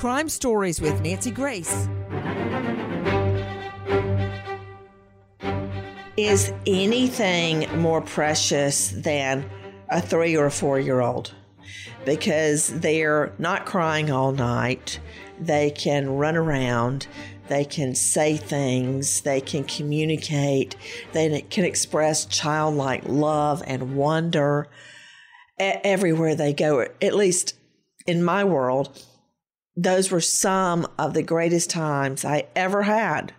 Crime Stories with Nancy Grace. Is anything more precious than a three or a four year old? Because they're not crying all night, they can run around, they can say things, they can communicate, they can express childlike love and wonder everywhere they go. At least in my world, those were some of the greatest times I ever had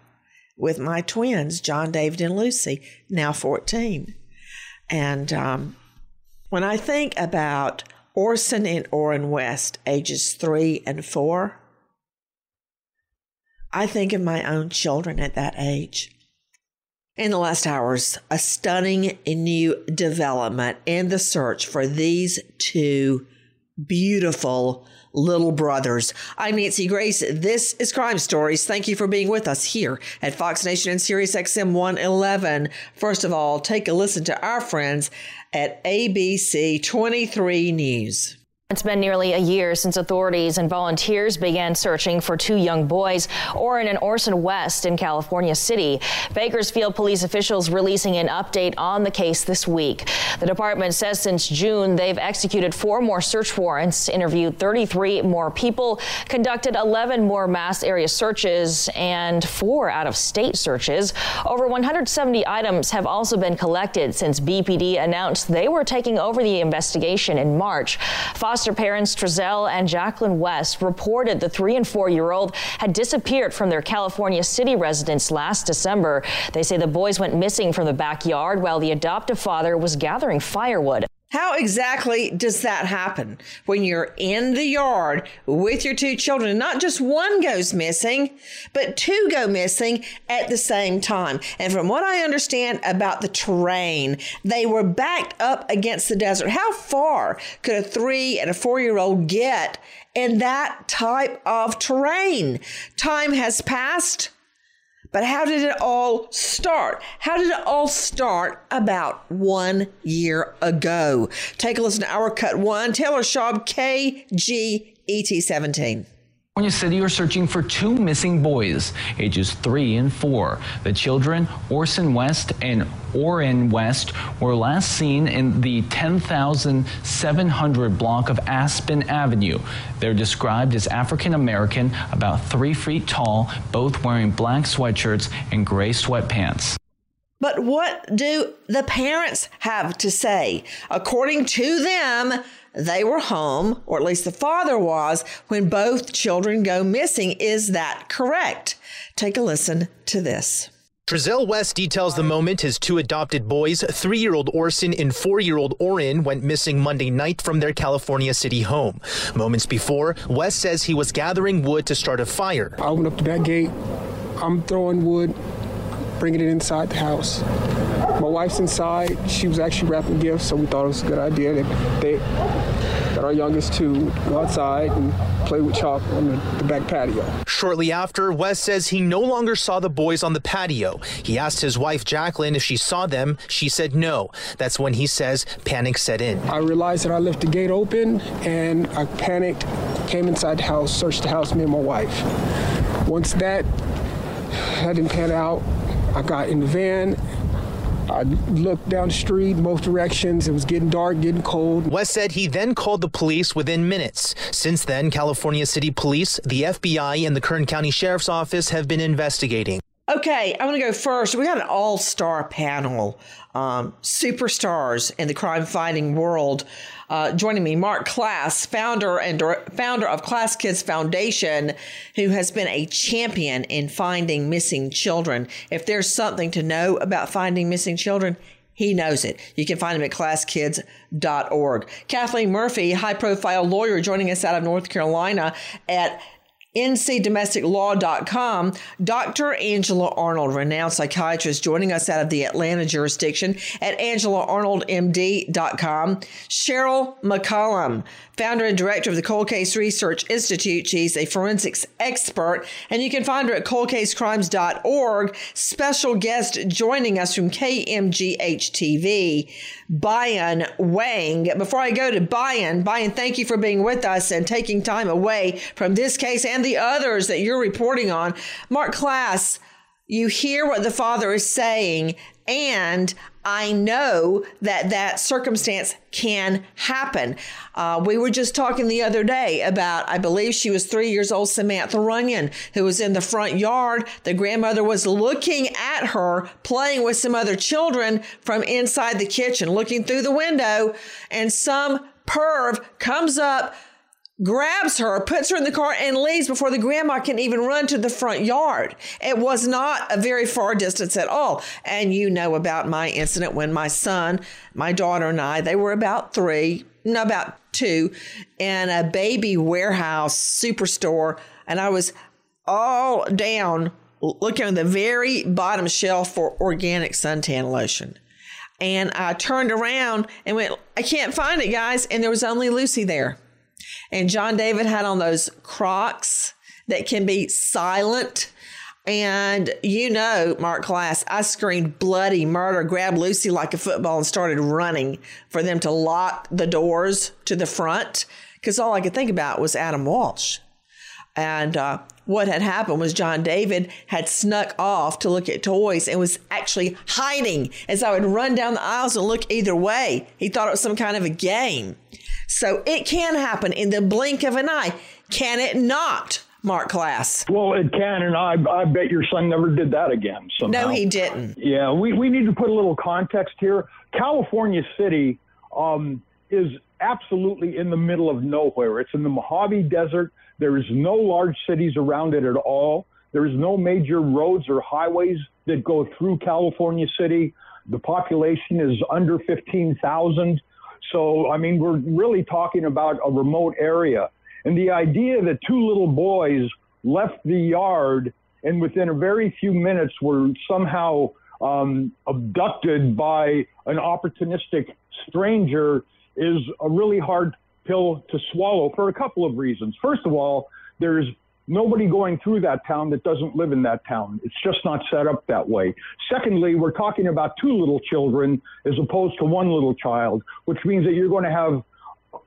with my twins, John David and Lucy, now 14. And um, when I think about Orson and Orrin West, ages three and four, I think of my own children at that age. In the last hours, a stunning new development in the search for these two beautiful little brothers. I'm Nancy Grace. This is Crime Stories. Thank you for being with us here at Fox Nation and Sirius XM 111. First of all, take a listen to our friends at ABC 23 News. It's been nearly a year since authorities and volunteers began searching for two young boys, Orrin and Orson West in California City. Bakersfield police officials releasing an update on the case this week. The department says since June, they've executed four more search warrants, interviewed 33 more people, conducted 11 more mass area searches, and four out of state searches. Over 170 items have also been collected since BPD announced they were taking over the investigation in March. Foster Foster parents Trezell and Jacqueline West reported the three and four year old had disappeared from their California City residence last December. They say the boys went missing from the backyard while the adoptive father was gathering firewood. How exactly does that happen when you're in the yard with your two children? Not just one goes missing, but two go missing at the same time. And from what I understand about the terrain, they were backed up against the desert. How far could a three and a four year old get in that type of terrain? Time has passed But how did it all start? How did it all start about one year ago? Take a listen to our cut one. Taylor Schaub, KGET17. California City are searching for two missing boys, ages three and four. The children, Orson West and Orrin West, were last seen in the 10,700 block of Aspen Avenue. They're described as African American, about three feet tall, both wearing black sweatshirts and gray sweatpants. But what do the parents have to say? According to them, they were home, or at least the father was, when both children go missing. Is that correct? Take a listen to this. Trezell West details the moment his two adopted boys, three year old Orson and four year old Orrin, went missing Monday night from their California City home. Moments before, West says he was gathering wood to start a fire. I went up to that gate. I'm throwing wood, bringing it inside the house. My wife's inside. She was actually wrapping gifts, so we thought it was a good idea that they got our youngest to go outside and play with chalk on the, the back patio. Shortly after, Wes says he no longer saw the boys on the patio. He asked his wife Jacqueline if she saw them. She said no. That's when he says panic set in. I realized that I left the gate open and I panicked, came inside the house, searched the house, me and my wife. Once that, that didn't pan out, I got in the van I looked down the street, both directions. It was getting dark, getting cold. West said he then called the police within minutes. Since then, California City Police, the FBI, and the Kern County Sheriff's Office have been investigating. Okay, I'm going to go first. We got an all star panel, um, superstars in the crime fighting world. Uh, joining me, Marc Klaas, founder and founder of KlaasKids Foundation, who has been a champion in finding missing children. If there's something to know about finding missing children, he knows it. You can find him at klaaskids.org. Kathleen Murphy, high profile lawyer, joining us out of North Carolina at ncdomesticlaw.com. Dr. Angela Arnold, renowned psychiatrist, joining us out of the Atlanta jurisdiction at angelaarnoldmd.com. Cheryl McCollum, founder and director of the Cold Case Research Institute. She's a forensics expert, and you can find her at coldcasecrimes.org. Special guest joining us from KMGH TV, Bayan Wang. Before I go to Bayan, Bayan, thank you for being with us and taking time away from this case and the others that you're reporting on. Marc Klaas, you hear what the father is saying, and I know that that circumstance can happen. Uh, we were just talking the other day about, I believe she was three years old, Samantha Runnion, who was in the front yard. The grandmother was looking at her playing with some other children from inside the kitchen, looking through the window, and some perv comes up grabs her, puts her in the car, and leaves before the grandma can even run to the front yard. It was not a very far distance at all. And you know about my incident when my son, my daughter, and I, they were about three, no, about two, in a baby warehouse superstore. And I was all down looking on the very bottom shelf for organic suntan lotion. And I turned around and went, I can't find it, guys. And there was only Lucy there. And John David had on those Crocs that can be silent. And you know, Marc Klaas, I screamed bloody murder, grabbed Lucy like a football and started running for them to lock the doors to the front because all I could think about was Adam Walsh. And uh, what had happened was John David had snuck off to look at toys and was actually hiding as I would run down the aisles and look either way. He thought it was some kind of a game. So it can happen in the blink of an eye. Can it not? Marc Klaas. Well, it can, and I, I bet your son never did that again. Somehow. No, he didn't. Yeah, we, we need to put a little context here. California City um, is absolutely in the middle of nowhere. It's in the Mojave Desert. There is no large cities around it at all. There is no major roads or highways that go through California City. The population is under 15,000. So, I mean, we're really talking about a remote area. And the idea that two little boys left the yard and within a very few minutes were somehow um, abducted by an opportunistic stranger is a really hard pill to swallow for a couple of reasons. First of all, there's nobody going through that town that doesn't live in that town. It's just not set up that way. Secondly, we're talking about two little children as opposed to one little child, which means that you're going to have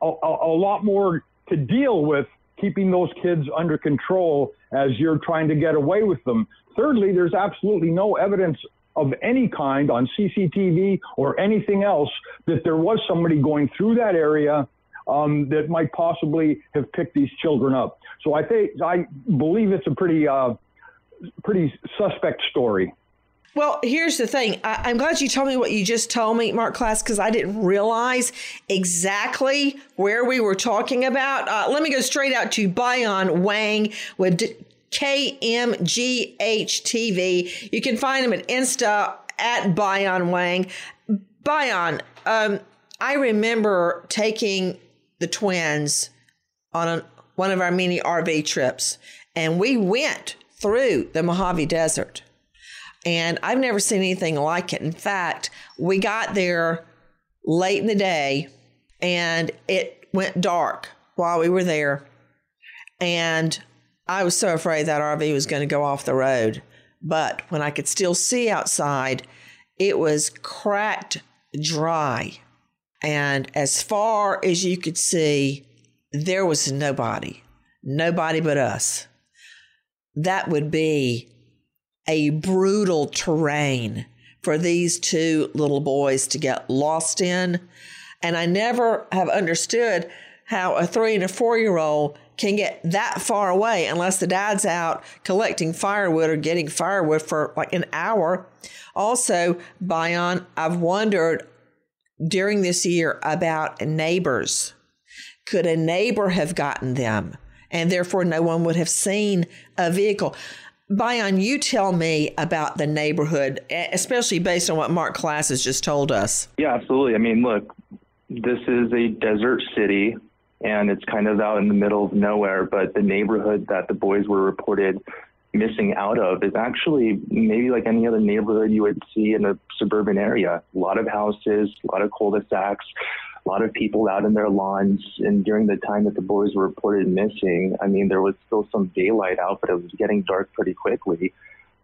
a, a, a lot more to deal with keeping those kids under control as you're trying to get away with them. Thirdly, there's absolutely no evidence of any kind on CCTV or anything else that there was somebody going through that area um, that might possibly have picked these children up. So I think I believe it's a pretty uh, pretty suspect story. Well, here's the thing. I, am glad you told me what you just told me, Marc Klaas, because I didn't realize exactly where we were talking about. Uh, let me go straight out to Bayan Wang with KMGH TV. You can find him at Insta at Bayan Wang. Bayan, um, I remember taking the twins on a, one of our many RV trips, and we went through the Mojave Desert. And I've never seen anything like it. In fact, we got there late in the day and it went dark while we were there. And I was so afraid that RV was going to go off the road. But when I could still see outside, it was cracked dry. And as far as you could see, there was nobody, nobody but us. That would be a brutal terrain for these two little boys to get lost in. And I never have understood how a three and a four year old can get that far away unless the dad's out collecting firewood or getting firewood for like an hour. Also, Bayan, I've wondered during this year about neighbors. Could a neighbor have gotten them? And therefore, no one would have seen a vehicle. Bayan, you tell me about the neighborhood, especially based on what Marc Klaas has just told us. Yeah, absolutely. I mean, look, this is a desert city and it's kind of out in the middle of nowhere, but the neighborhood that the boys were reported missing out of is actually maybe like any other neighborhood you would see in a suburban area. A lot of houses, a lot of cul-de-sacs, a lot of people out in their lawns. And during the time that the boys were reported missing, I mean, there was still some daylight out, but it was getting dark pretty quickly.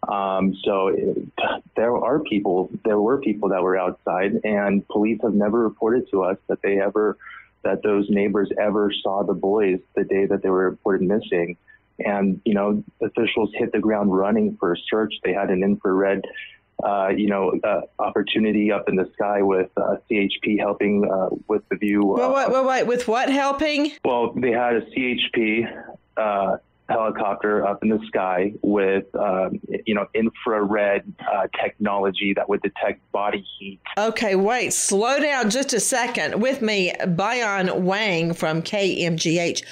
Um, so it, there are people, there were people that were outside, and police have never reported to us that they ever, that those neighbors ever saw the boys the day that they were reported missing. And, you know, officials hit the ground running for a search. They had an infrared, uh, you know, uh, opportunity up in the sky with uh, CHP helping uh, with the view. Well, wait, wait, wait, with what helping? Well, they had a CHP uh, helicopter up in the sky with, um, you know, infrared uh, technology that would detect body heat. Okay, wait, slow down just a second. With me, Bayan Wang from KMGH.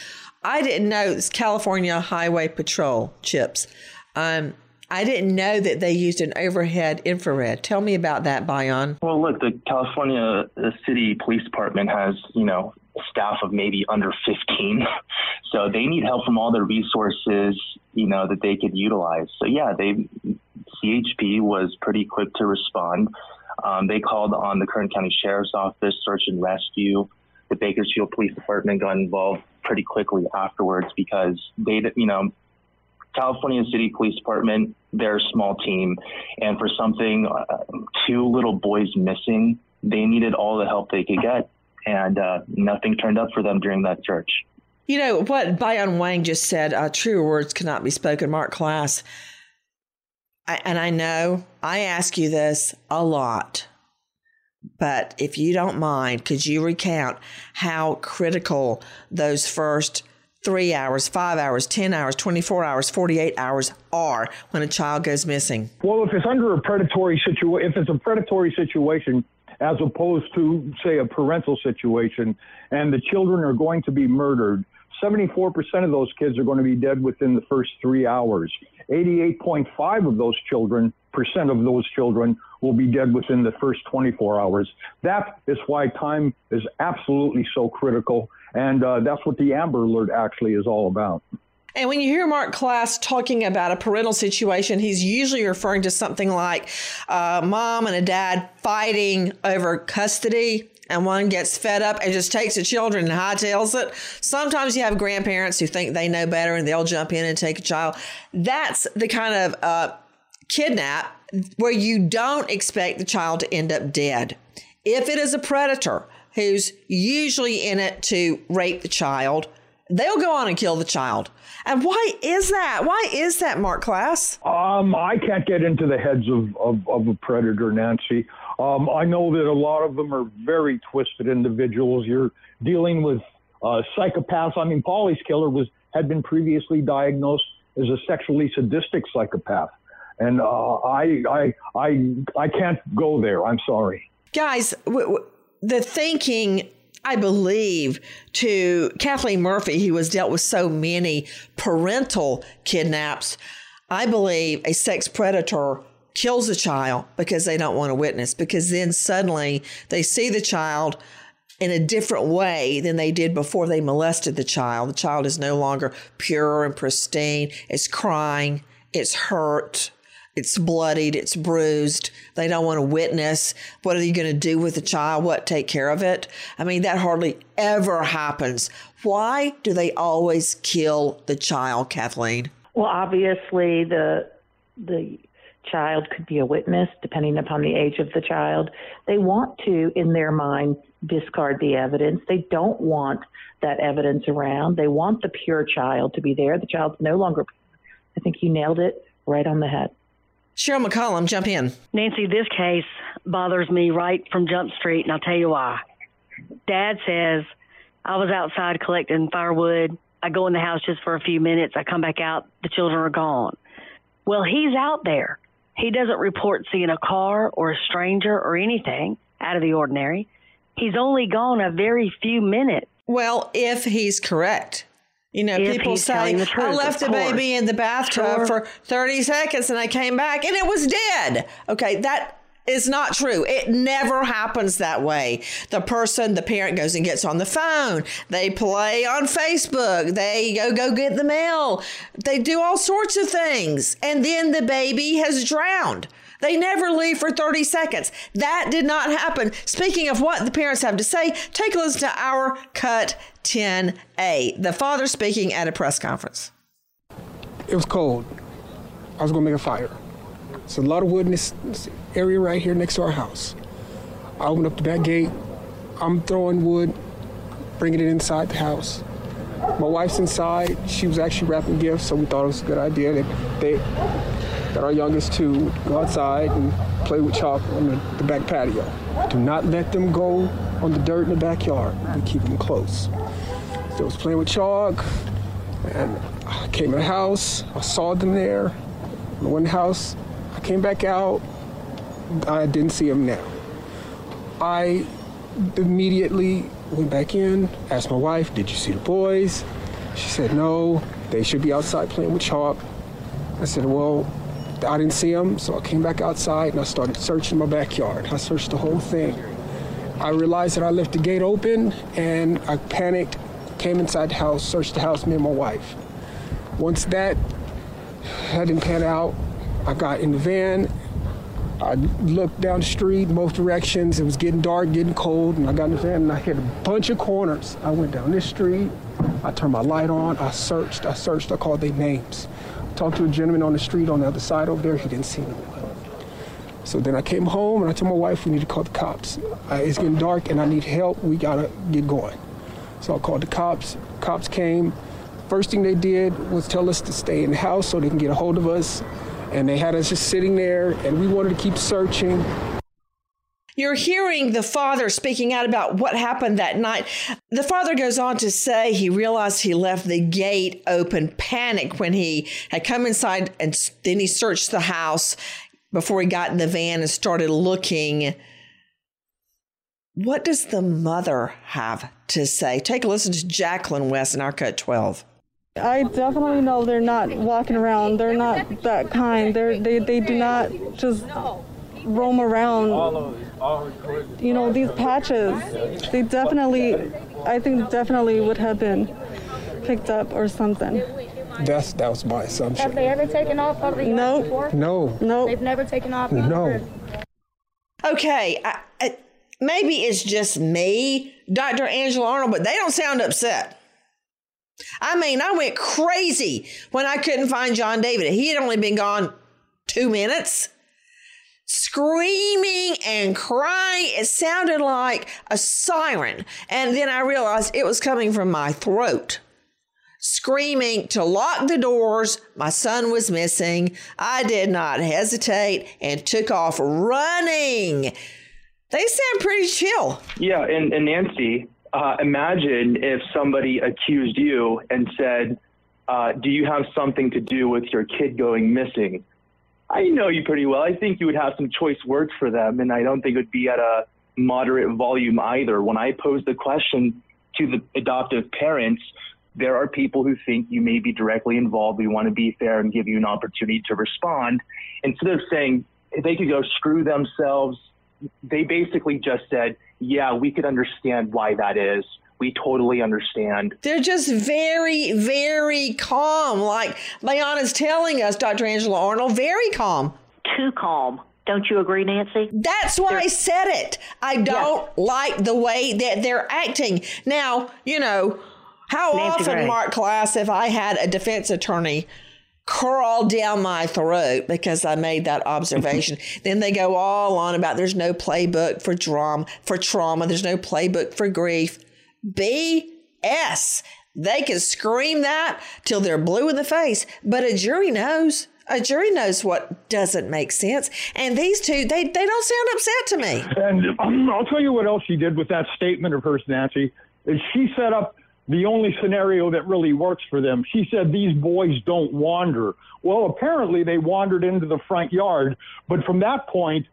I didn't know it's California Highway Patrol chips. Um, I didn't know that they used an overhead infrared. Tell me about that, Bayan. Well, look, the California City Police Department has, you know, staff of maybe under 15. So they need help from all the resources, you know, that they could utilize. So yeah, they CHP was pretty quick to respond. Um, they called on the Kern County Sheriff's Office, search and rescue. The Bakersfield Police Department got involved pretty quickly afterwards because they, you know, California City Police Department, they're small team. And for something, uh, two little boys missing, they needed all the help they could get. And uh, nothing turned up for them during that search. You know, what Bayan Wang just said, uh, true words cannot be spoken, Marc Klaas. I, and I know I ask you this a lot but if you don't mind, could you recount how critical those first three hours, five hours, 10 hours, 24 hours, 48 hours are when a child goes missing? Well, if it's under a predatory situation, if it's a predatory situation, as opposed to, say, a parental situation, and the children are going to be murdered, 74% of those kids are going to be dead within the first three hours. 88.5 of those children, percent of those children, will be dead within the first 24 hours. That is why time is absolutely so critical. And uh, that's what the Amber Alert actually is all about. And when you hear Marc Klaas talking about a parental situation, he's usually referring to something like uh, mom and a dad fighting over custody and one gets fed up and just takes the children and hightails it. Sometimes you have grandparents who think they know better and they'll jump in and take a child. That's the kind of uh, kidnap where you don't expect the child to end up dead. If it is a predator who's usually in it to rape the child, they'll go on and kill the child. And why is that? Why is that, Marc Klaas? Um, I can't get into the heads of, of, of a predator, Nancy. Um, I know that a lot of them are very twisted individuals. You're dealing with uh, psychopaths. I mean, Polly's killer was had been previously diagnosed as a sexually sadistic psychopath, and uh, I, I, I, I can't go there. I'm sorry, guys. W- w- the thinking I believe, to Kathleen Murphy, who has dealt with so many parental kidnaps. I believe a sex predator kills a child because they don't want to witness, because then suddenly they see the child in a different way than they did before they molested the child. The child is no longer pure and pristine, it's crying, it's hurt it's bloodied, it's bruised. They don't want to witness. What are you going to do with the child? What, take care of it? I mean, that hardly ever happens. Why do they always kill the child, Kathleen? Well, obviously, the the child could be a witness depending upon the age of the child. They want to, in their mind, discard the evidence. They don't want that evidence around. They want the pure child to be there. The child's no longer. I think you nailed it right on the head. Cheryl McCollum, jump in. Nancy, this case bothers me right from Jump Street, and I'll tell you why. Dad says, I was outside collecting firewood. I go in the house just for a few minutes. I come back out. The children are gone. Well, he's out there. He doesn't report seeing a car or a stranger or anything out of the ordinary. He's only gone a very few minutes. Well, if he's correct. You know, if people say, truth, I left the baby in the bathtub sure. for 30 seconds and I came back and it was dead. Okay, that is not true. It never happens that way. The person, the parent goes and gets on the phone. They play on Facebook. They go go get the mail. They do all sorts of things. And then the baby has drowned. They never leave for 30 seconds. That did not happen. Speaking of what the parents have to say, take a listen to our cut 10A. The father speaking at a press conference. It was cold. I was going to make a fire. There's a lot of wood in this, this area right here next to our house. I opened up the back gate. I'm throwing wood, bringing it inside the house. My wife's inside. She was actually wrapping gifts, so we thought it was a good idea that they got our youngest to go outside and play with chalk on the, the back patio. Do not let them go on the dirt in the backyard. We keep them close. I was playing with chalk, and I came in the house. I saw them there. In the house. I came back out. I didn't see them now. I immediately went back in, asked my wife, Did you see the boys? She said, No, they should be outside playing with chalk. I said, Well, I didn't see them, so I came back outside and I started searching my backyard. I searched the whole thing. I realized that I left the gate open and I panicked, came inside the house, searched the house, me and my wife. Once that hadn't pan out, I got in the van. I looked down the street, both directions. It was getting dark, getting cold, and I got in the van and I hit a bunch of corners. I went down this street. I turned my light on. I searched. I searched. I called their names. Talked to a gentleman on the street on the other side over there. He didn't see me. So then I came home and I told my wife we need to call the cops. It's getting dark and I need help. We gotta get going. So I called the cops. Cops came. First thing they did was tell us to stay in the house so they can get a hold of us. And they had us just sitting there and we wanted to keep searching. You're hearing the father speaking out about what happened that night. The father goes on to say he realized he left the gate open, panic when he had come inside, and then he searched the house before he got in the van and started looking. What does the mother have to say? Take a listen to Jacqueline West in our cut 12. I definitely know they're not walking around. They're not that kind. They're, they they do not just roam around. You know these patches. They definitely, I think definitely would have been picked up or something. That's that was my assumption. Have they ever taken off of the no. before? No. No. They've never taken off. No. Okay, I, I, maybe it's just me, Dr. Angela Arnold, but they don't sound upset. I mean, I went crazy when I couldn't find John David. He had only been gone two minutes. Screaming and crying. It sounded like a siren. And then I realized it was coming from my throat screaming to lock the doors. My son was missing. I did not hesitate and took off running. They sound pretty chill. Yeah, and, and Nancy, uh, imagine if somebody accused you and said, uh, Do you have something to do with your kid going missing? I know you pretty well. I think you would have some choice words for them, and I don't think it would be at a moderate volume either. When I posed the question to the adoptive parents, there are people who think you may be directly involved. We want to be fair and give you an opportunity to respond. Instead of saying they could go screw themselves, they basically just said, yeah, we could understand why that is. We totally understand. They're just very, very calm. Like Bayana's telling us, Dr. Angela Arnold, very calm. Too calm. Don't you agree, Nancy? That's why they're, I said it. I don't yes. like the way that they're acting. Now, you know, how Nancy often, Gray. Marc Klaas, if I had a defense attorney crawl down my throat because I made that observation. then they go all on about there's no playbook for drama for trauma, there's no playbook for grief. BS. They can scream that till they're blue in the face, but a jury knows. A jury knows what doesn't make sense. And these two, they, they don't sound upset to me. And um, I'll tell you what else she did with that statement of hers, Nancy, is she set up the only scenario that really works for them. She said these boys don't wander. Well, apparently they wandered into the front yard, but from that point,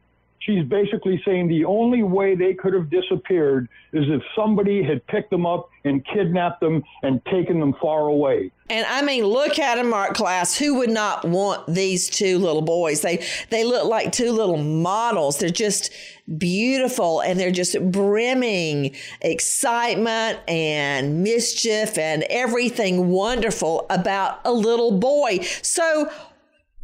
she's basically saying the only way they could have disappeared is if somebody had picked them up and kidnapped them and taken them far away. And I mean, look at them, Marc Klaas. Who would not want these two little boys? They they look like two little models. They're just beautiful and they're just brimming excitement and mischief and everything wonderful about a little boy. So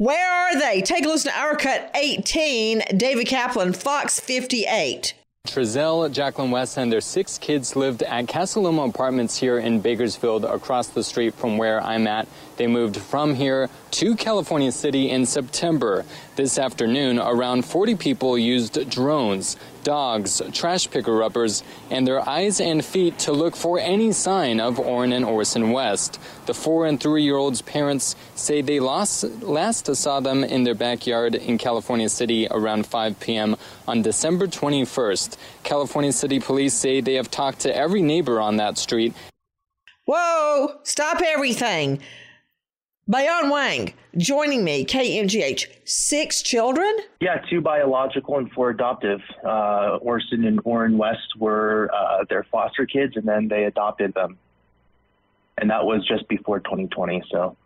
where are they? Take a listen to our cut 18, David Kaplan, Fox 58. Trezell, Jacqueline West, and their six kids lived at Casa Loma Apartments here in Bakersfield, across the street from where I'm at. They moved from here to California City in September. This afternoon, around 40 people used drones, dogs, trash picker uppers, and their eyes and feet to look for any sign of Orrin and Orson West. The four and three year old's parents say they lost, last saw them in their backyard in California City around 5 p.m. on December 21st. California City police say they have talked to every neighbor on that street. Whoa, stop everything. Bayan Wang joining me, KMGH. Six children? Yeah, two biological and four adoptive. Uh, Orson and Orrin West were uh, their foster kids, and then they adopted them. And that was just before 2020, so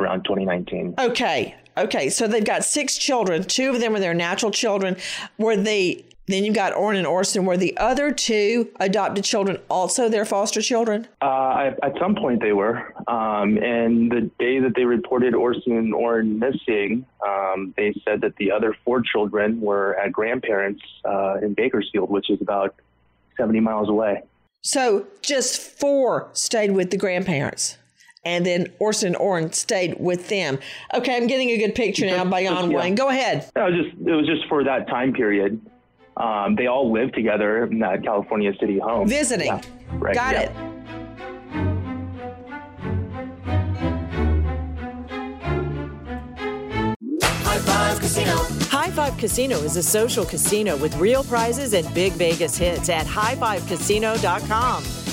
around 2019. Okay, okay. So they've got six children. Two of them are their natural children. Were they then you've got Orrin and Orson. Were the other two adopted children also their foster children? Uh, at some point they were. Um, and the day that they reported Orson and Orrin missing, um, they said that the other four children were at grandparents uh, in Bakersfield, which is about 70 miles away. So just four stayed with the grandparents and then Orson Orrin stayed with them. Okay, I'm getting a good picture now by Jan yeah. Wayne. Go ahead. It was just it was just for that time period. Um, they all live together in that California City home. Visiting. Yeah, right, Got yeah. it. High Five Casino. High Five Casino is a social casino with real prizes and big Vegas hits at highfivecasino.com.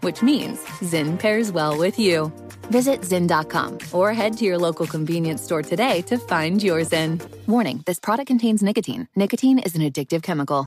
which means Zyn pairs well with you. Visit Zyn.com or head to your local convenience store today to find your Zyn. Warning this product contains nicotine. Nicotine is an addictive chemical.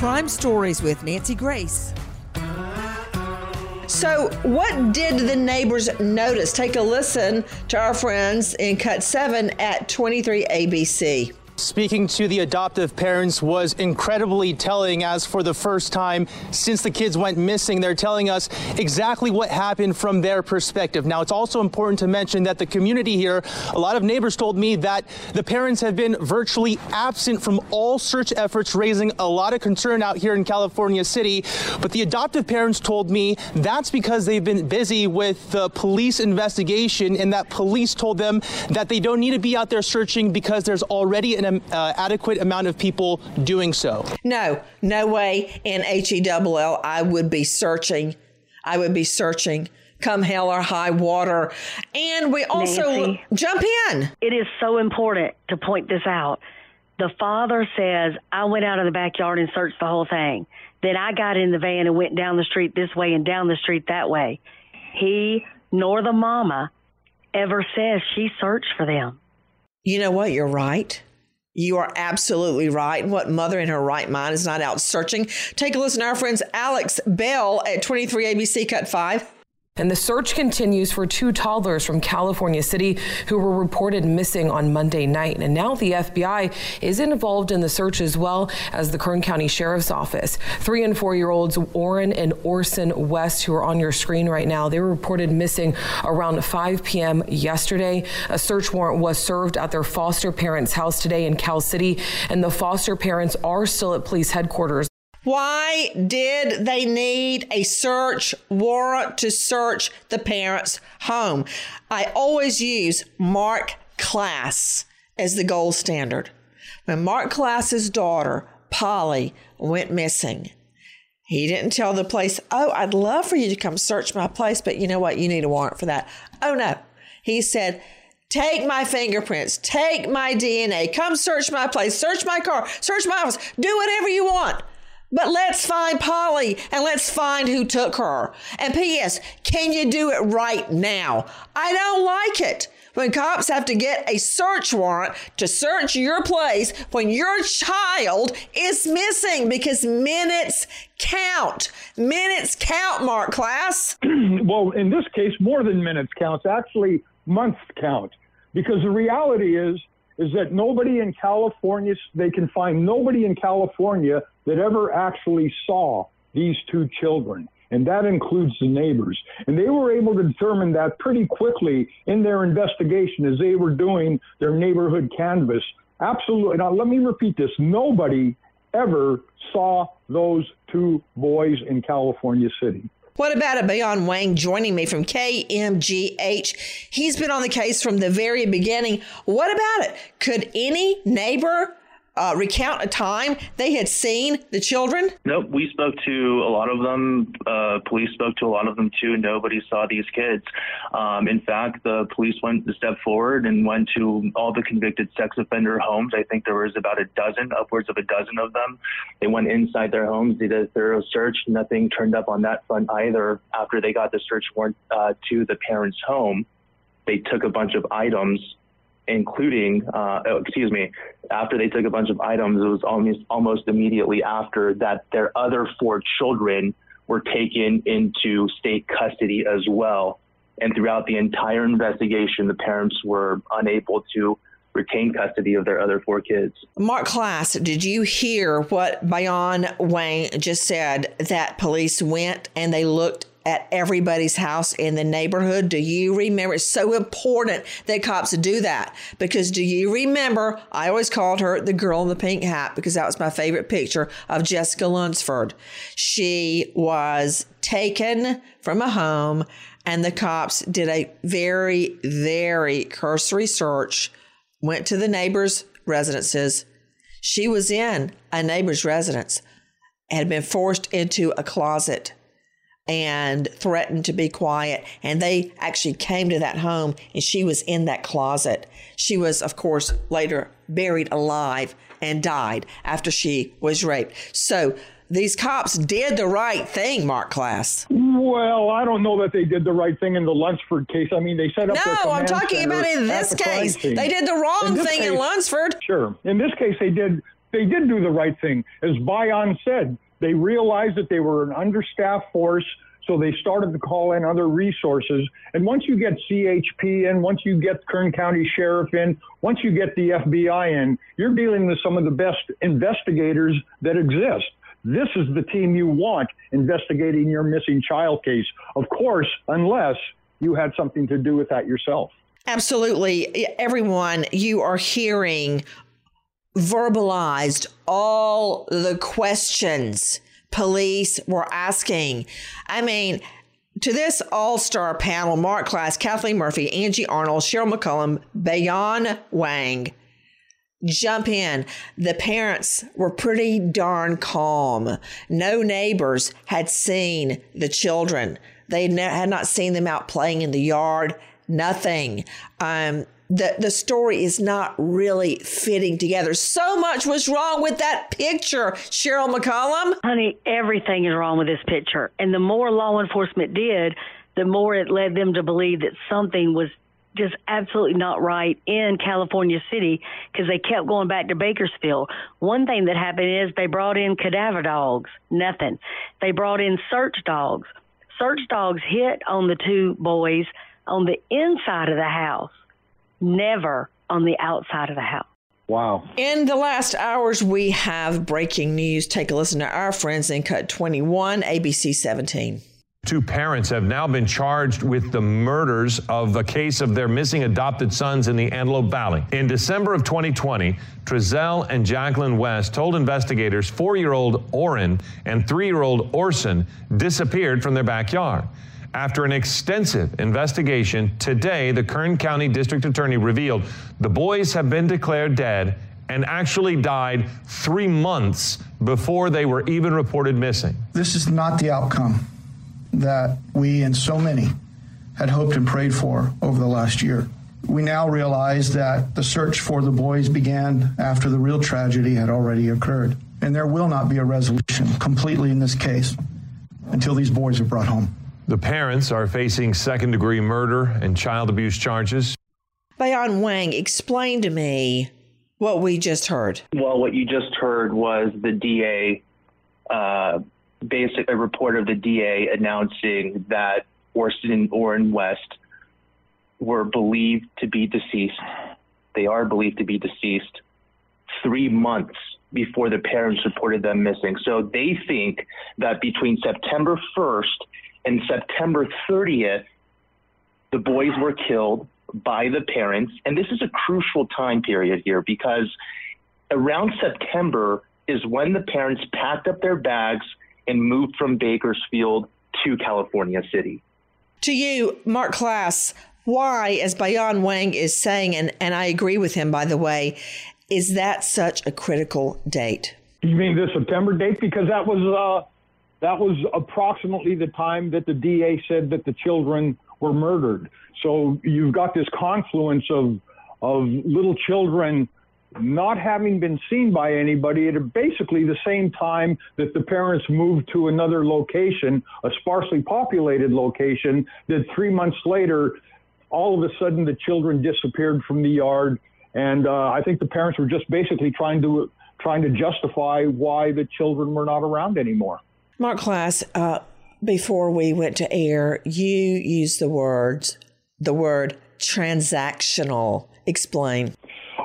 Crime Stories with Nancy Grace. So, what did the neighbors notice? Take a listen to our friends in Cut 7 at 23 ABC. Speaking to the adoptive parents was incredibly telling as for the first time since the kids went missing, they're telling us exactly what happened from their perspective. Now, it's also important to mention that the community here, a lot of neighbors told me that the parents have been virtually absent from all search efforts, raising a lot of concern out here in California City. But the adoptive parents told me that's because they've been busy with the police investigation and that police told them that they don't need to be out there searching because there's already an uh, adequate amount of people doing so. No, no way in HELL I would be searching. I would be searching come hell or high water. And we also Nancy, jump in. It is so important to point this out. The father says, I went out in the backyard and searched the whole thing. Then I got in the van and went down the street this way and down the street that way. He nor the mama ever says she searched for them. You know what? You're right. You are absolutely right. What mother in her right mind is not out searching? Take a listen to our friends Alex Bell at 23 ABC Cut 5. And the search continues for two toddlers from California City who were reported missing on Monday night. And now the FBI is involved in the search as well as the Kern County Sheriff's Office. Three and four year olds Orrin and Orson West, who are on your screen right now, they were reported missing around 5 p.m. yesterday. A search warrant was served at their foster parents' house today in Cal City, and the foster parents are still at police headquarters. Why did they need a search warrant to search the parents' home? I always use Marc Klaas as the gold standard. When Marc Klaas's daughter, Polly, went missing, he didn't tell the police, Oh, I'd love for you to come search my place, but you know what? You need a warrant for that. Oh, no. He said, Take my fingerprints, take my DNA, come search my place, search my car, search my office, do whatever you want. But let's find Polly and let's find who took her. And P.S., can you do it right now? I don't like it when cops have to get a search warrant to search your place when your child is missing because minutes count. Minutes count, Marc Klaas. well, in this case, more than minutes counts, actually months count. Because the reality is, is that nobody in California, they can find nobody in California that ever actually saw these two children. And that includes the neighbors. And they were able to determine that pretty quickly in their investigation as they were doing their neighborhood canvas. Absolutely. Now, let me repeat this nobody ever saw those two boys in California City. What about it? Bayan Wang joining me from KMGH. He's been on the case from the very beginning. What about it? Could any neighbor uh, recount a time they had seen the children? Nope. We spoke to a lot of them. Uh, police spoke to a lot of them too. Nobody saw these kids. Um, in fact, the police went a step forward and went to all the convicted sex offender homes. I think there was about a dozen, upwards of a dozen of them. They went inside their homes, did a thorough search. Nothing turned up on that front either. After they got the search warrant uh, to the parents' home, they took a bunch of items including, uh, oh, excuse me, after they took a bunch of items, it was almost almost immediately after that their other four children were taken into state custody as well. And throughout the entire investigation, the parents were unable to retain custody of their other four kids. Marc Klaas, did you hear what Bayan Wang just said? That police went and they looked at everybody's house in the neighborhood. Do you remember? It's so important that cops do that because do you remember? I always called her the girl in the pink hat because that was my favorite picture of Jessica Lunsford. She was taken from a home and the cops did a very, very cursory search, went to the neighbors' residences. She was in a neighbor's residence, had been forced into a closet and threatened to be quiet. And they actually came to that home and she was in that closet. She was, of course, later buried alive and died after she was raped. So these cops did the right thing, Marc Klaas. Well, I don't know that they did the right thing in the Lunsford case. I mean, they set up. No, I'm talking about in this case. They did the wrong in thing case, in Lunsford. Sure. In this case, they did. They did do the right thing, as Bayan said. They realized that they were an understaffed force, so they started to call in other resources. And once you get CHP in, once you get Kern County Sheriff in, once you get the FBI in, you're dealing with some of the best investigators that exist. This is the team you want investigating your missing child case. Of course, unless you had something to do with that yourself. Absolutely. Everyone, you are hearing verbalized all the questions police were asking. I mean, to this all star panel, Marc Klaas, Kathleen Murphy, Angie Arnold, Cheryl McCollum, Bayan Wang, jump in. The parents were pretty darn calm. No neighbors had seen the children. They had not seen them out playing in the yard. Nothing. Um, the the story is not really fitting together. So much was wrong with that picture, Cheryl McCollum. Honey, everything is wrong with this picture. And the more law enforcement did, the more it led them to believe that something was just absolutely not right in California City because they kept going back to Bakersfield. One thing that happened is they brought in cadaver dogs, nothing. They brought in search dogs. Search dogs hit on the two boys on the inside of the house never on the outside of the house. Wow. In the last hours, we have breaking news. Take a listen to our friends in Cut 21, ABC 17. Two parents have now been charged with the murders of a case of their missing adopted sons in the Antelope Valley. In December of 2020, Trezell and Jacqueline West told investigators four year old Orrin and three year old Orson disappeared from their backyard. After an extensive investigation, today the Kern County District Attorney revealed the boys have been declared dead and actually died three months before they were even reported missing. This is not the outcome that we and so many had hoped and prayed for over the last year. We now realize that the search for the boys began after the real tragedy had already occurred. And there will not be a resolution completely in this case until these boys are brought home. The parents are facing second degree murder and child abuse charges. Bayan Wang, explain to me what we just heard. Well, what you just heard was the DA, uh, basic a report of the DA announcing that Orson and Orrin West were believed to be deceased. They are believed to be deceased three months before the parents reported them missing. So they think that between September 1st and September 30th, the boys were killed by the parents. And this is a crucial time period here because around September is when the parents packed up their bags and moved from Bakersfield to California City. To you, Marc Klaas, why, as Bayan Wang is saying, and, and I agree with him, by the way, is that such a critical date? You mean the September date? Because that was uh, that was approximately the time that the DA said that the children were murdered. So you've got this confluence of of little children not having been seen by anybody at basically the same time that the parents moved to another location, a sparsely populated location, that three months later, all of a sudden the children disappeared from the yard. And uh, I think the parents were just basically trying to trying to justify why the children were not around anymore. Marc Klaas, uh, before we went to air, you used the words the word transactional. Explain.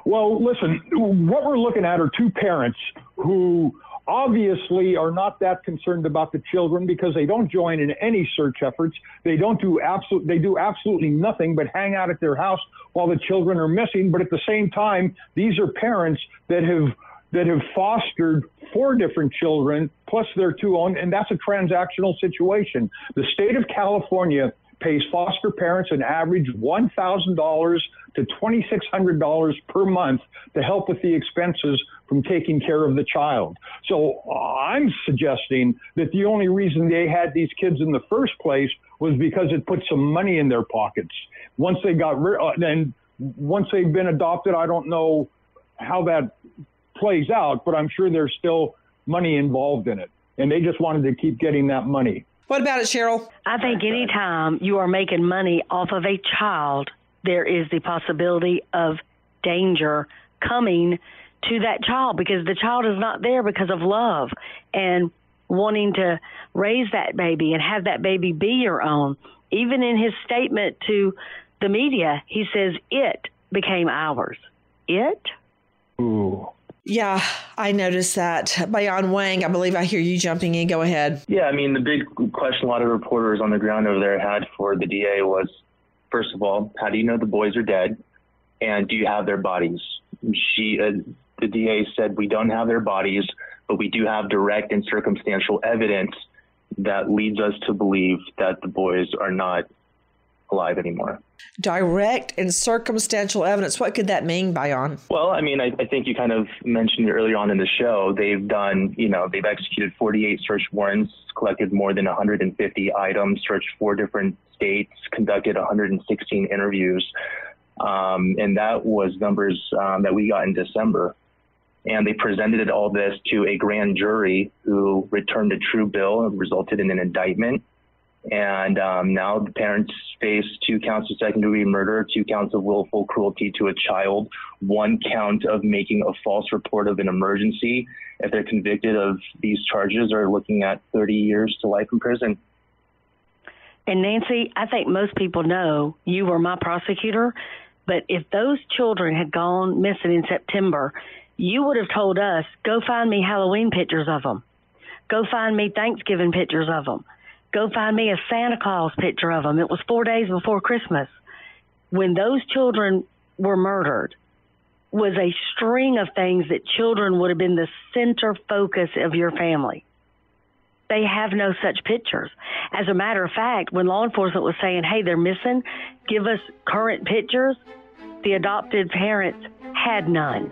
Well, listen, what we're looking at are two parents who obviously are not that concerned about the children because they don't join in any search efforts. They don't do absolute they do absolutely nothing but hang out at their house while the children are missing, but at the same time, these are parents that have that have fostered four different children plus their two own and that's a transactional situation. The state of California pays foster parents an average $1,000 to $2,600 per month to help with the expenses from taking care of the child. So uh, I'm suggesting that the only reason they had these kids in the first place was because it put some money in their pockets. Once they got rid, uh, and once they've been adopted, I don't know how that plays out, but I'm sure there's still money involved in it. And they just wanted to keep getting that money. What about it, Cheryl? I think anytime you are making money off of a child, there is the possibility of danger coming to that child because the child is not there because of love and wanting to raise that baby and have that baby be your own. Even in his statement to the media, he says it became ours. It? Ooh. Yeah, I noticed that. Bayan Wang, I believe I hear you jumping in. Go ahead. Yeah, I mean, the big question a lot of reporters on the ground over there had for the DA was first of all, how do you know the boys are dead? And do you have their bodies? She, uh, the DA said, we don't have their bodies, but we do have direct and circumstantial evidence that leads us to believe that the boys are not alive anymore. Direct and circumstantial evidence. What could that mean, Bayan? Well, I mean, I, I, think you kind of mentioned earlier on in the show. They've done, you know, they've executed 48 search warrants, collected more than 150 items, searched four different states, conducted 116 interviews. Um, and that was numbers um, that we got in December. And they presented all this to a grand jury who returned a true bill and resulted in an indictment and um, now the parents face two counts of second degree murder, two counts of willful cruelty to a child, one count of making a false report of an emergency. If they're convicted of these charges, are looking at 30 years to life in prison. And Nancy, I think most people know you were my prosecutor, but if those children had gone missing in September, you would have told us, go find me Halloween pictures of them. Go find me Thanksgiving pictures of them Go find me a Santa Claus picture of them. It was four days before Christmas. When those children were murdered, was a string of things that children would have been the center focus of your family. They have no such pictures. As a matter of fact, when law enforcement was saying, hey, they're missing, give us current pictures, the adopted parents had none.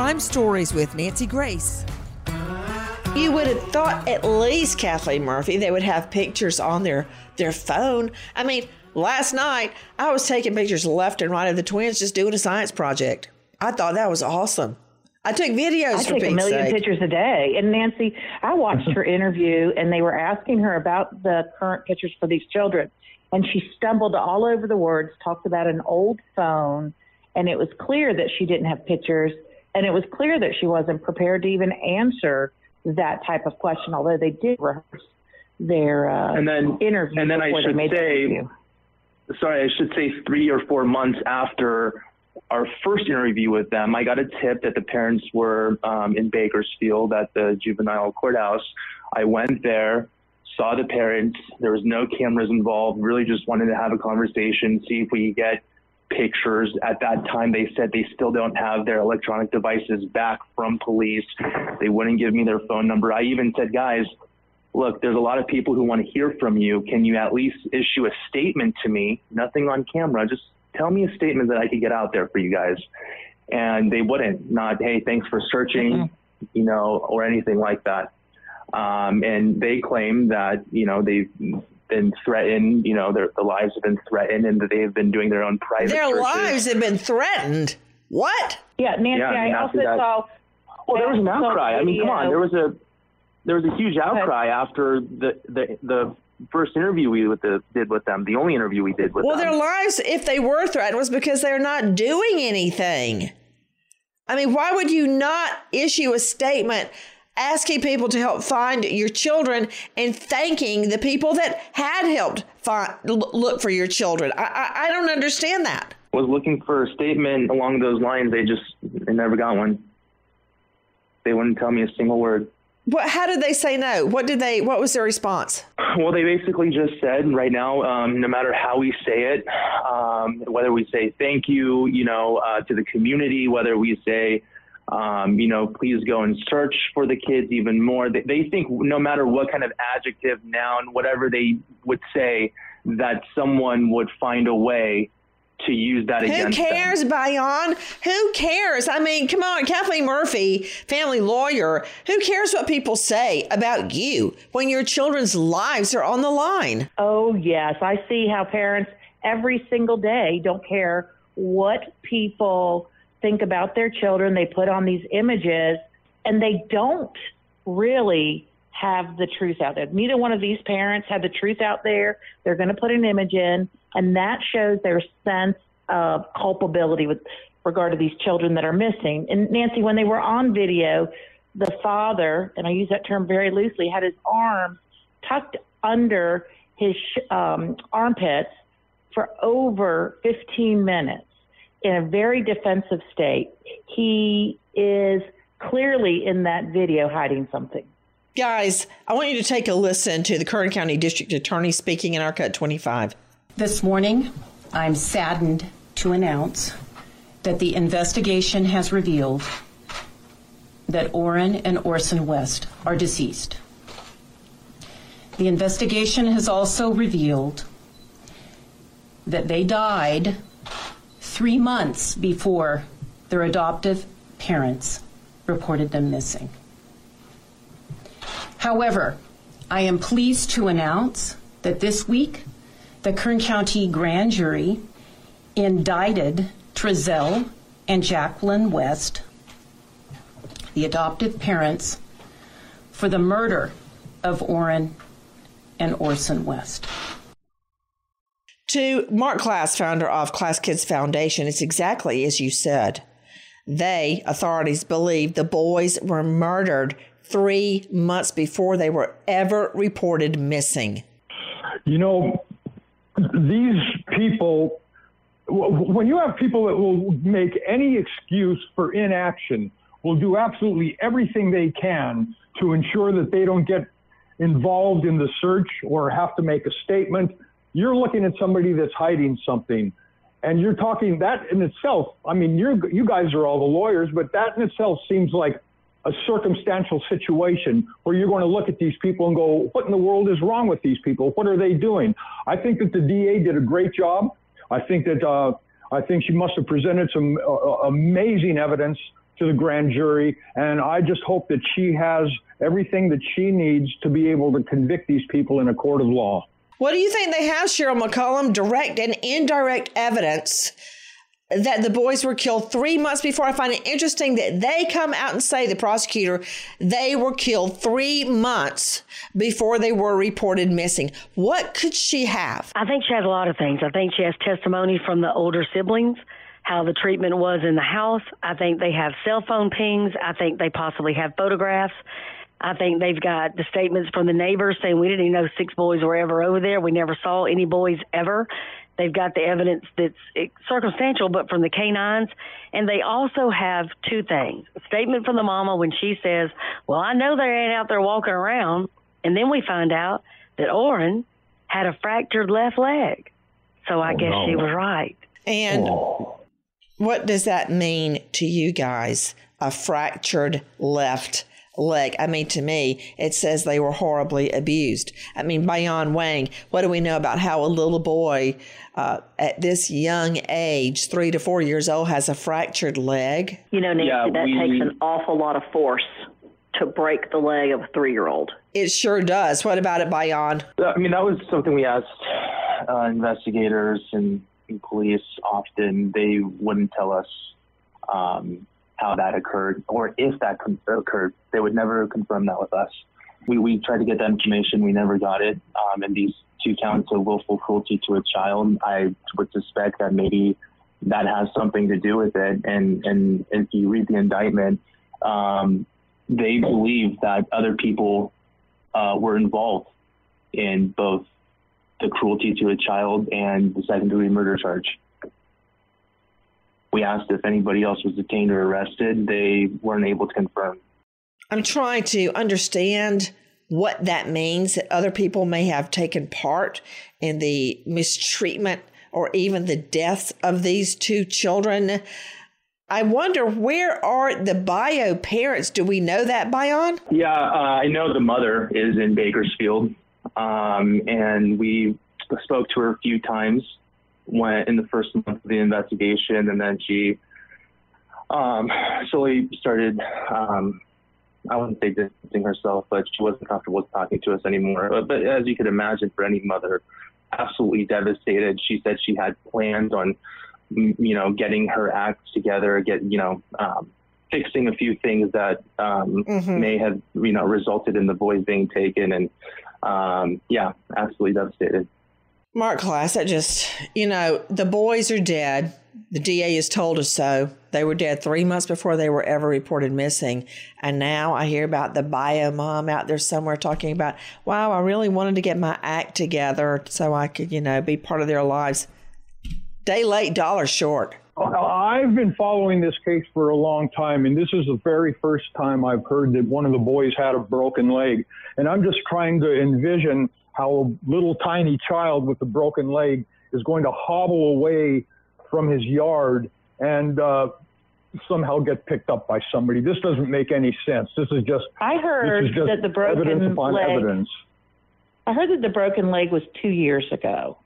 Crime Stories with Nancy Grace. You would have thought at least Kathleen Murphy they would have pictures on their their phone. I mean, last night I was taking pictures left and right of the twins just doing a science project. I thought that was awesome. I took videos I for take a million sake. pictures a day. And Nancy, I watched her interview, and they were asking her about the current pictures for these children, and she stumbled all over the words, talked about an old phone, and it was clear that she didn't have pictures, and it was clear that she wasn't prepared to even answer that type of question. Although they did rehearse their uh, and then interview and then I should say, sorry, I should say three or four months after our first interview with them, I got a tip that the parents were um, in Bakersfield at the juvenile courthouse. I went there, saw the parents. There was no cameras involved. Really, just wanted to have a conversation, see if we could get pictures. At that time, they said they still don't have their electronic devices back from police. They wouldn't give me their phone number. I even said, guys, look, there's a lot of people who want to hear from you. Can you at least issue a statement to me? Nothing on camera. Just tell me a statement that I could get out there for you guys. And they wouldn't. Not, hey, thanks for searching, you know, or anything like that. Um, and they claim that, you know, they've been threatened, you know, their, their lives have been threatened and that they've been doing their own private Their searches. lives have been threatened. What? Yeah, Nancy, Yeah, I Nancy, also that- saw. Well, there was an outcry. I mean, come on. There was a there was a huge outcry after the the the first interview we with the did with them. The only interview we did with Well, them. Well, their lives, if they were threatened, was because they're not doing anything. I mean, why would you not issue a statement asking people to help find your children and thanking the people that had helped find, look for your children? I, I, I don't understand that. was looking for a statement along those lines. They just they never got one. They wouldn't tell me a single word. What? How did they say no? What did they? What was their response? Well, they basically just said right now, um, no matter how we say it, um, whether we say thank you, you know, uh, to the community, whether we say, um, you know, please go and search for the kids even more. They, they think no matter what kind of adjective, noun, whatever they would say, that someone would find a way to use that Who against them. cares, Bayan? Who cares? I mean, come on, Kathleen Murphy, family lawyer. Who cares what people say about you when your children's lives are on the line? Oh, yes. I see how parents every single day don't care what people think about their children. They put on these images and they don't really have the truth out there. Neither one of these parents have the truth out there. They're going to put an image in, and that shows their sense of culpability with regard to these children that are missing. And Nancy, when they were on video, the father, and I use that term very loosely, had his arms tucked under his um, armpits for over 15 minutes in a very defensive state. He is clearly in that video hiding something. Guys, I want you to take a listen to the Kern County District Attorney speaking in our Cut 25. This morning, I'm saddened to announce that the investigation has revealed that Orrin and Orson West are deceased. The investigation has also revealed that they died three months before their adoptive parents reported them missing. However, I am pleased to announce that this week the Kern County Grand Jury indicted Trezell and Jacqueline West, the adoptive parents, for the murder of Orrin and Orson West. To Marc Klaas, founder of KlaasKids Foundation, it's exactly as you said. They, authorities, believe the boys were murdered three months before they were ever reported missing. You know, these people, when you have people that will make any excuse for inaction, will do absolutely everything they can to ensure that they don't get involved in the search or have to make a statement. You're looking at somebody that's hiding something. And you're talking that in itself. I mean, you you guys are all the lawyers, but that in itself seems like a circumstantial situation where you're going to look at these people and go, what in the world is wrong with these people? What are they doing? I think that the DA did a great job. I think that uh, I think she must have presented some uh, amazing evidence to the grand jury, and I just hope that she has everything that she needs to be able to convict these people in a court of law. What do you think they have, Cheryl McCollum? Direct and indirect evidence that the boys were killed three months before. I find it interesting that they come out and say, the prosecutor, they were killed three months before they were reported missing. What could she have? I think she has a lot of things. I think she has testimony from the older siblings, how the treatment was in the house. I think they have cell phone pings. I think they possibly have photographs. I think they've got the statements from the neighbors saying we didn't even know six boys were ever over there. We never saw any boys ever. They've got the evidence that's circumstantial, but from the canines. And they also have two things a statement from the mama when she says, Well, I know they ain't out there walking around. And then we find out that Orrin had a fractured left leg. So I oh, guess no. she was right. And oh. what does that mean to you guys? A fractured left leg. I mean, to me, it says they were horribly abused. I mean, Bayan Wang, what do we know about how a little boy uh, at this young age, three to four years old, has a fractured leg? You know, Nancy, yeah, that we, takes an awful lot of force to break the leg of a three year old. It sure does. What about it, Bayan? I mean, that was something we asked uh, investigators and, and police often. They wouldn't tell us um, how that occurred or if that occurred. They would never confirm that with us. We, we tried to get that information. We never got it. Um, and these two counts of willful cruelty to a child, I would suspect that maybe that has something to do with it. And, and if you read the indictment, um, they believe that other people uh, were involved in both the cruelty to a child and the second degree murder charge. We asked if anybody else was detained or arrested. They weren't able to confirm. I'm trying to understand what that means that other people may have taken part in the mistreatment or even the deaths of these two children. I wonder where are the bio parents? Do we know that, Bayan? Yeah, uh, I know the mother is in Bakersfield, um, and we spoke to her a few times went in the first month of the investigation, and then she um, slowly started. Um, I wouldn't say distancing herself, but she wasn't comfortable talking to us anymore. But, but as you could imagine, for any mother, absolutely devastated. She said she had plans on, you know, getting her act together, get you know, um, fixing a few things that um, mm-hmm. may have you know resulted in the boys being taken, and um, yeah, absolutely devastated. Marc Klaas, that just, you know, the boys are dead. The DA has told us so. They were dead three months before they were ever reported missing. And now I hear about the bio mom out there somewhere talking about, wow, I really wanted to get my act together so I could, you know, be part of their lives. Day late, dollar short. I've been following this case for a long time, and this is the very first time I've heard that one of the boys had a broken leg. And I'm just trying to envision how a little tiny child with a broken leg is going to hobble away from his yard and uh, somehow get picked up by somebody. This doesn't make any sense. This is just I heard this is just that the broken evidence upon leg. evidence. I heard that the broken leg was two years ago.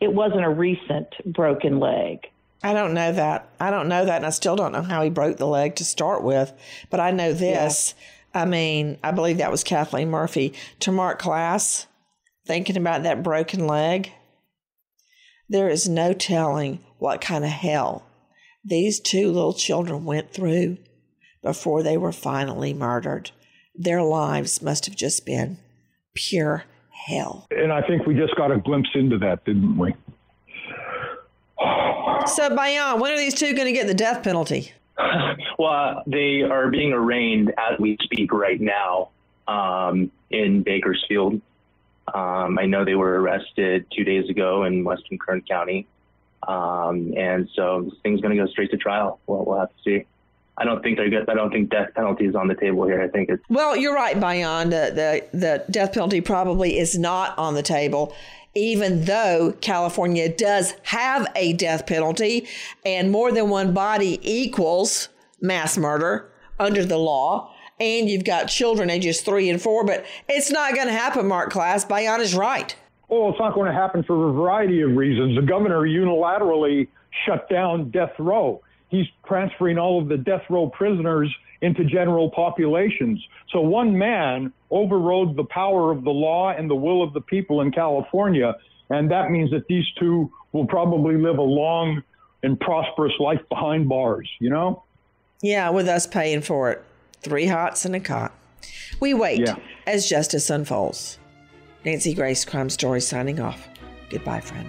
It wasn't a recent broken leg. I don't know that. I don't know that, and I still don't know how he broke the leg to start with. But I know this. I mean, I believe that was Kathleen Murphy. To Marc Klaas, thinking about that broken leg, there is no telling what kind of hell these two little children went through before they were finally murdered. Their lives must have just been pure hell. And I think we just got a glimpse into that, didn't we? So, Bayan, when are these two going to get the death penalty? Well, they are being arraigned as we speak right now um, in Bakersfield. Um, I know they were arrested two days ago in Western Kern County. Um, and so this thing's going to go straight to trial. We'll, we'll have to see. I don't think they're good. I don't think death penalty is on the table here. I think it's Well, you're right, Bayan. The, the, the death penalty probably is not on the table, even though California does have a death penalty and more than one body equals mass murder under the law. And you've got children ages three and four, but it's not going to happen, Marc Klaas. Bayan is right. Oh, it's not going to happen for a variety of reasons. The governor unilaterally shut down death row. He's transferring all of the death row prisoners into general populations. So one man overrode the power of the law and the will of the people in California. And that means that these two will probably live a long and prosperous life behind bars, you know? Yeah, with us paying for it. Three hots and a cot. We wait Yeah. as justice unfolds. Nancy Grace, Crime Story, signing off. Goodbye, friend.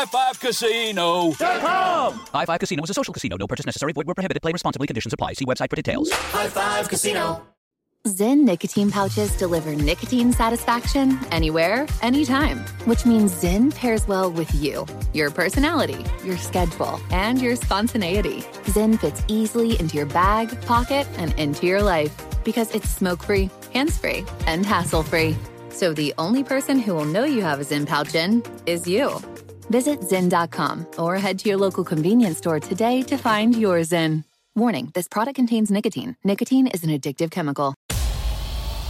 at highfivecasino.com. High Five Casino is a social casino. No purchase necessary. Void where prohibited. Play responsibly. Conditions apply. See website for details. High Five Casino. Zyn nicotine pouches deliver nicotine satisfaction anywhere, anytime, which means Zyn pairs well with you, your personality, your schedule, and your spontaneity. Zyn fits easily into your bag, pocket, and into your life because it's smoke free, hands free, and hassle free. So the only person who will know you have a Zyn pouch in is you. Visit Zyn.com or head to your local convenience store today to find your Zyn. Warning this product contains nicotine. Nicotine is an addictive chemical.